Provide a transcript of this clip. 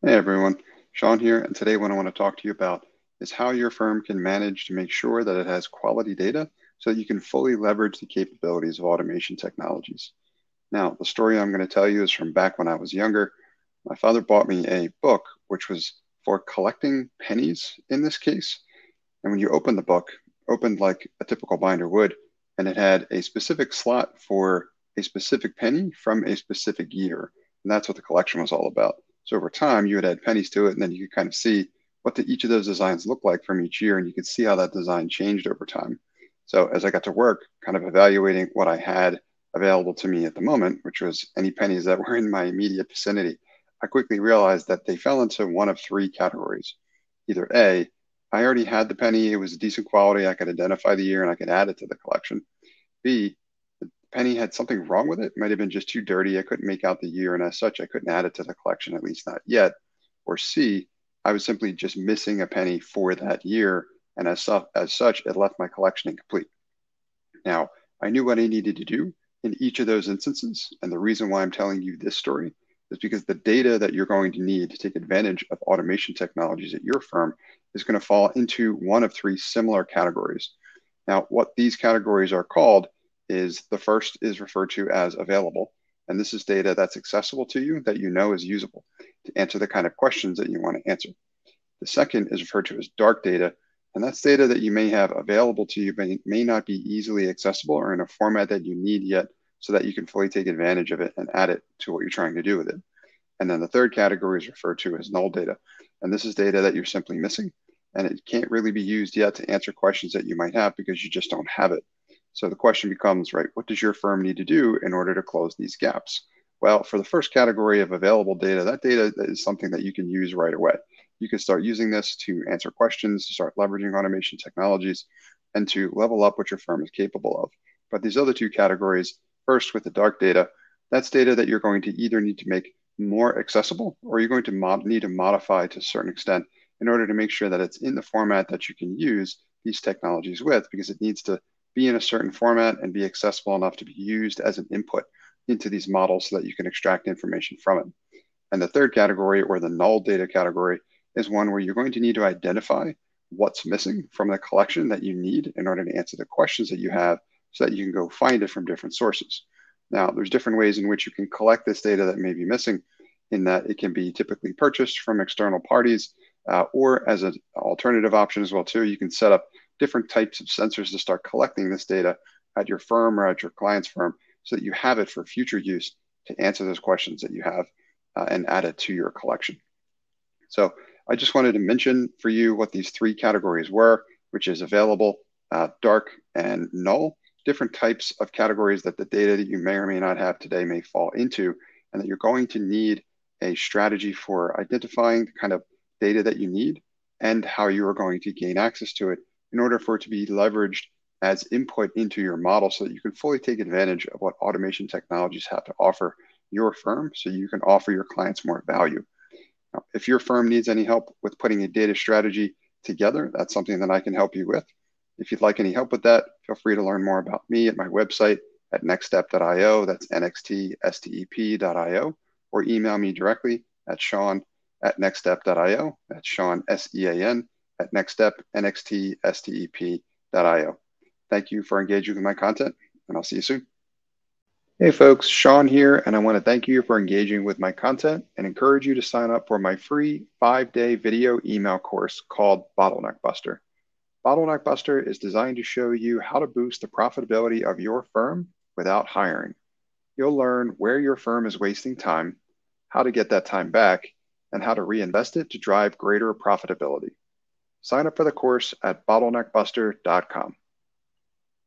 Hey everyone, Sean here, and today what I want to talk to you about is how your firm can manage to make sure that it has quality data so that you can fully leverage the capabilities of automation technologies. Now, the story I'm going to tell you is from back when I was younger. My father bought me a book which was for collecting pennies in this case. And when you open the book, opened like a typical binder would, and it had a specific slot for a specific penny from a specific year. And that's what the collection was all about. So over time, you would add pennies to it, and then you could kind of see what each of those designs look like from each year, and you could see how that design changed over time. So as I got to work, kind of evaluating what I had available to me at the moment, which was any pennies that were in my immediate vicinity, I quickly realized that they fell into one of three categories. Either A, I already had the penny, it was decent quality, I could identify the year and I could add it to the collection. B, penny had something wrong with it. it might have been just too dirty. I couldn't make out the year, and as such, I couldn't add it to the collection, at least not yet. Or C, I was simply just missing a penny for that year, and as, su- as such, it left my collection incomplete. Now, I knew what I needed to do in each of those instances, and the reason why I'm telling you this story is because the data that you're going to need to take advantage of automation technologies at your firm is going to fall into one of three similar categories. Now, what these categories are called is the first is referred to as available. And this is data that's accessible to you that you know is usable to answer the kind of questions that you want to answer. The second is referred to as dark data. And that's data that you may have available to you, but may not be easily accessible or in a format that you need yet so that you can fully take advantage of it and add it to what you're trying to do with it. And then the third category is referred to as null data. And this is data that you're simply missing and it can't really be used yet to answer questions that you might have because you just don't have it. So the question becomes, right, what does your firm need to do in order to close these gaps? Well, for the first category of available data, that data is something that you can use right away. You can start using this to answer questions, to start leveraging automation technologies, and to level up what your firm is capable of. But these other two categories, first with the dark data, that's data that you're going to either need to make more accessible or you're going to mod- need to modify to a certain extent in order to make sure that it's in the format that you can use these technologies with because it needs to be in a certain format and be accessible enough to be used as an input into these models so that you can extract information from it. And the third category, or the null data category, is one where you're going to need to identify what's missing from the collection that you need in order to answer the questions that you have so that you can go find it from different sources. Now, there's different ways in which you can collect this data that may be missing, in that it can be typically purchased from external parties, uh, or as an alternative option as well too, you can set up different types of sensors to start collecting this data at your firm or at your client's firm so that you have it for future use to answer those questions that you have uh, and add it to your collection. So I just wanted to mention for you what these three categories were, which is available, uh, dark, and null, different types of categories that the data that you may or may not have today may fall into, and that you're going to need a strategy for identifying the kind of data that you need and how you are going to gain access to it in order for it to be leveraged as input into your model so that you can fully take advantage of what automation technologies have to offer your firm so you can offer your clients more value. Now, if your firm needs any help with putting a data strategy together, that's something that I can help you with. If you'd like any help with that, feel free to learn more about me at my website at nextstep.io. That's nxtstep.io, or email me directly at Sean at nextstep.io. That's Sean, S E A N, at nextstep, nxtstep.io. Thank you for engaging with my content, and I'll see you soon. Hey folks, Sean here, and I want to thank you for engaging with my content and encourage you to sign up for my free five day video email course called Bottleneck Buster. Bottleneck Buster is designed to show you how to boost the profitability of your firm without hiring. You'll learn where your firm is wasting time, how to get that time back, and how to reinvest it to drive greater profitability. Sign up for the course at bottleneckbuster.com.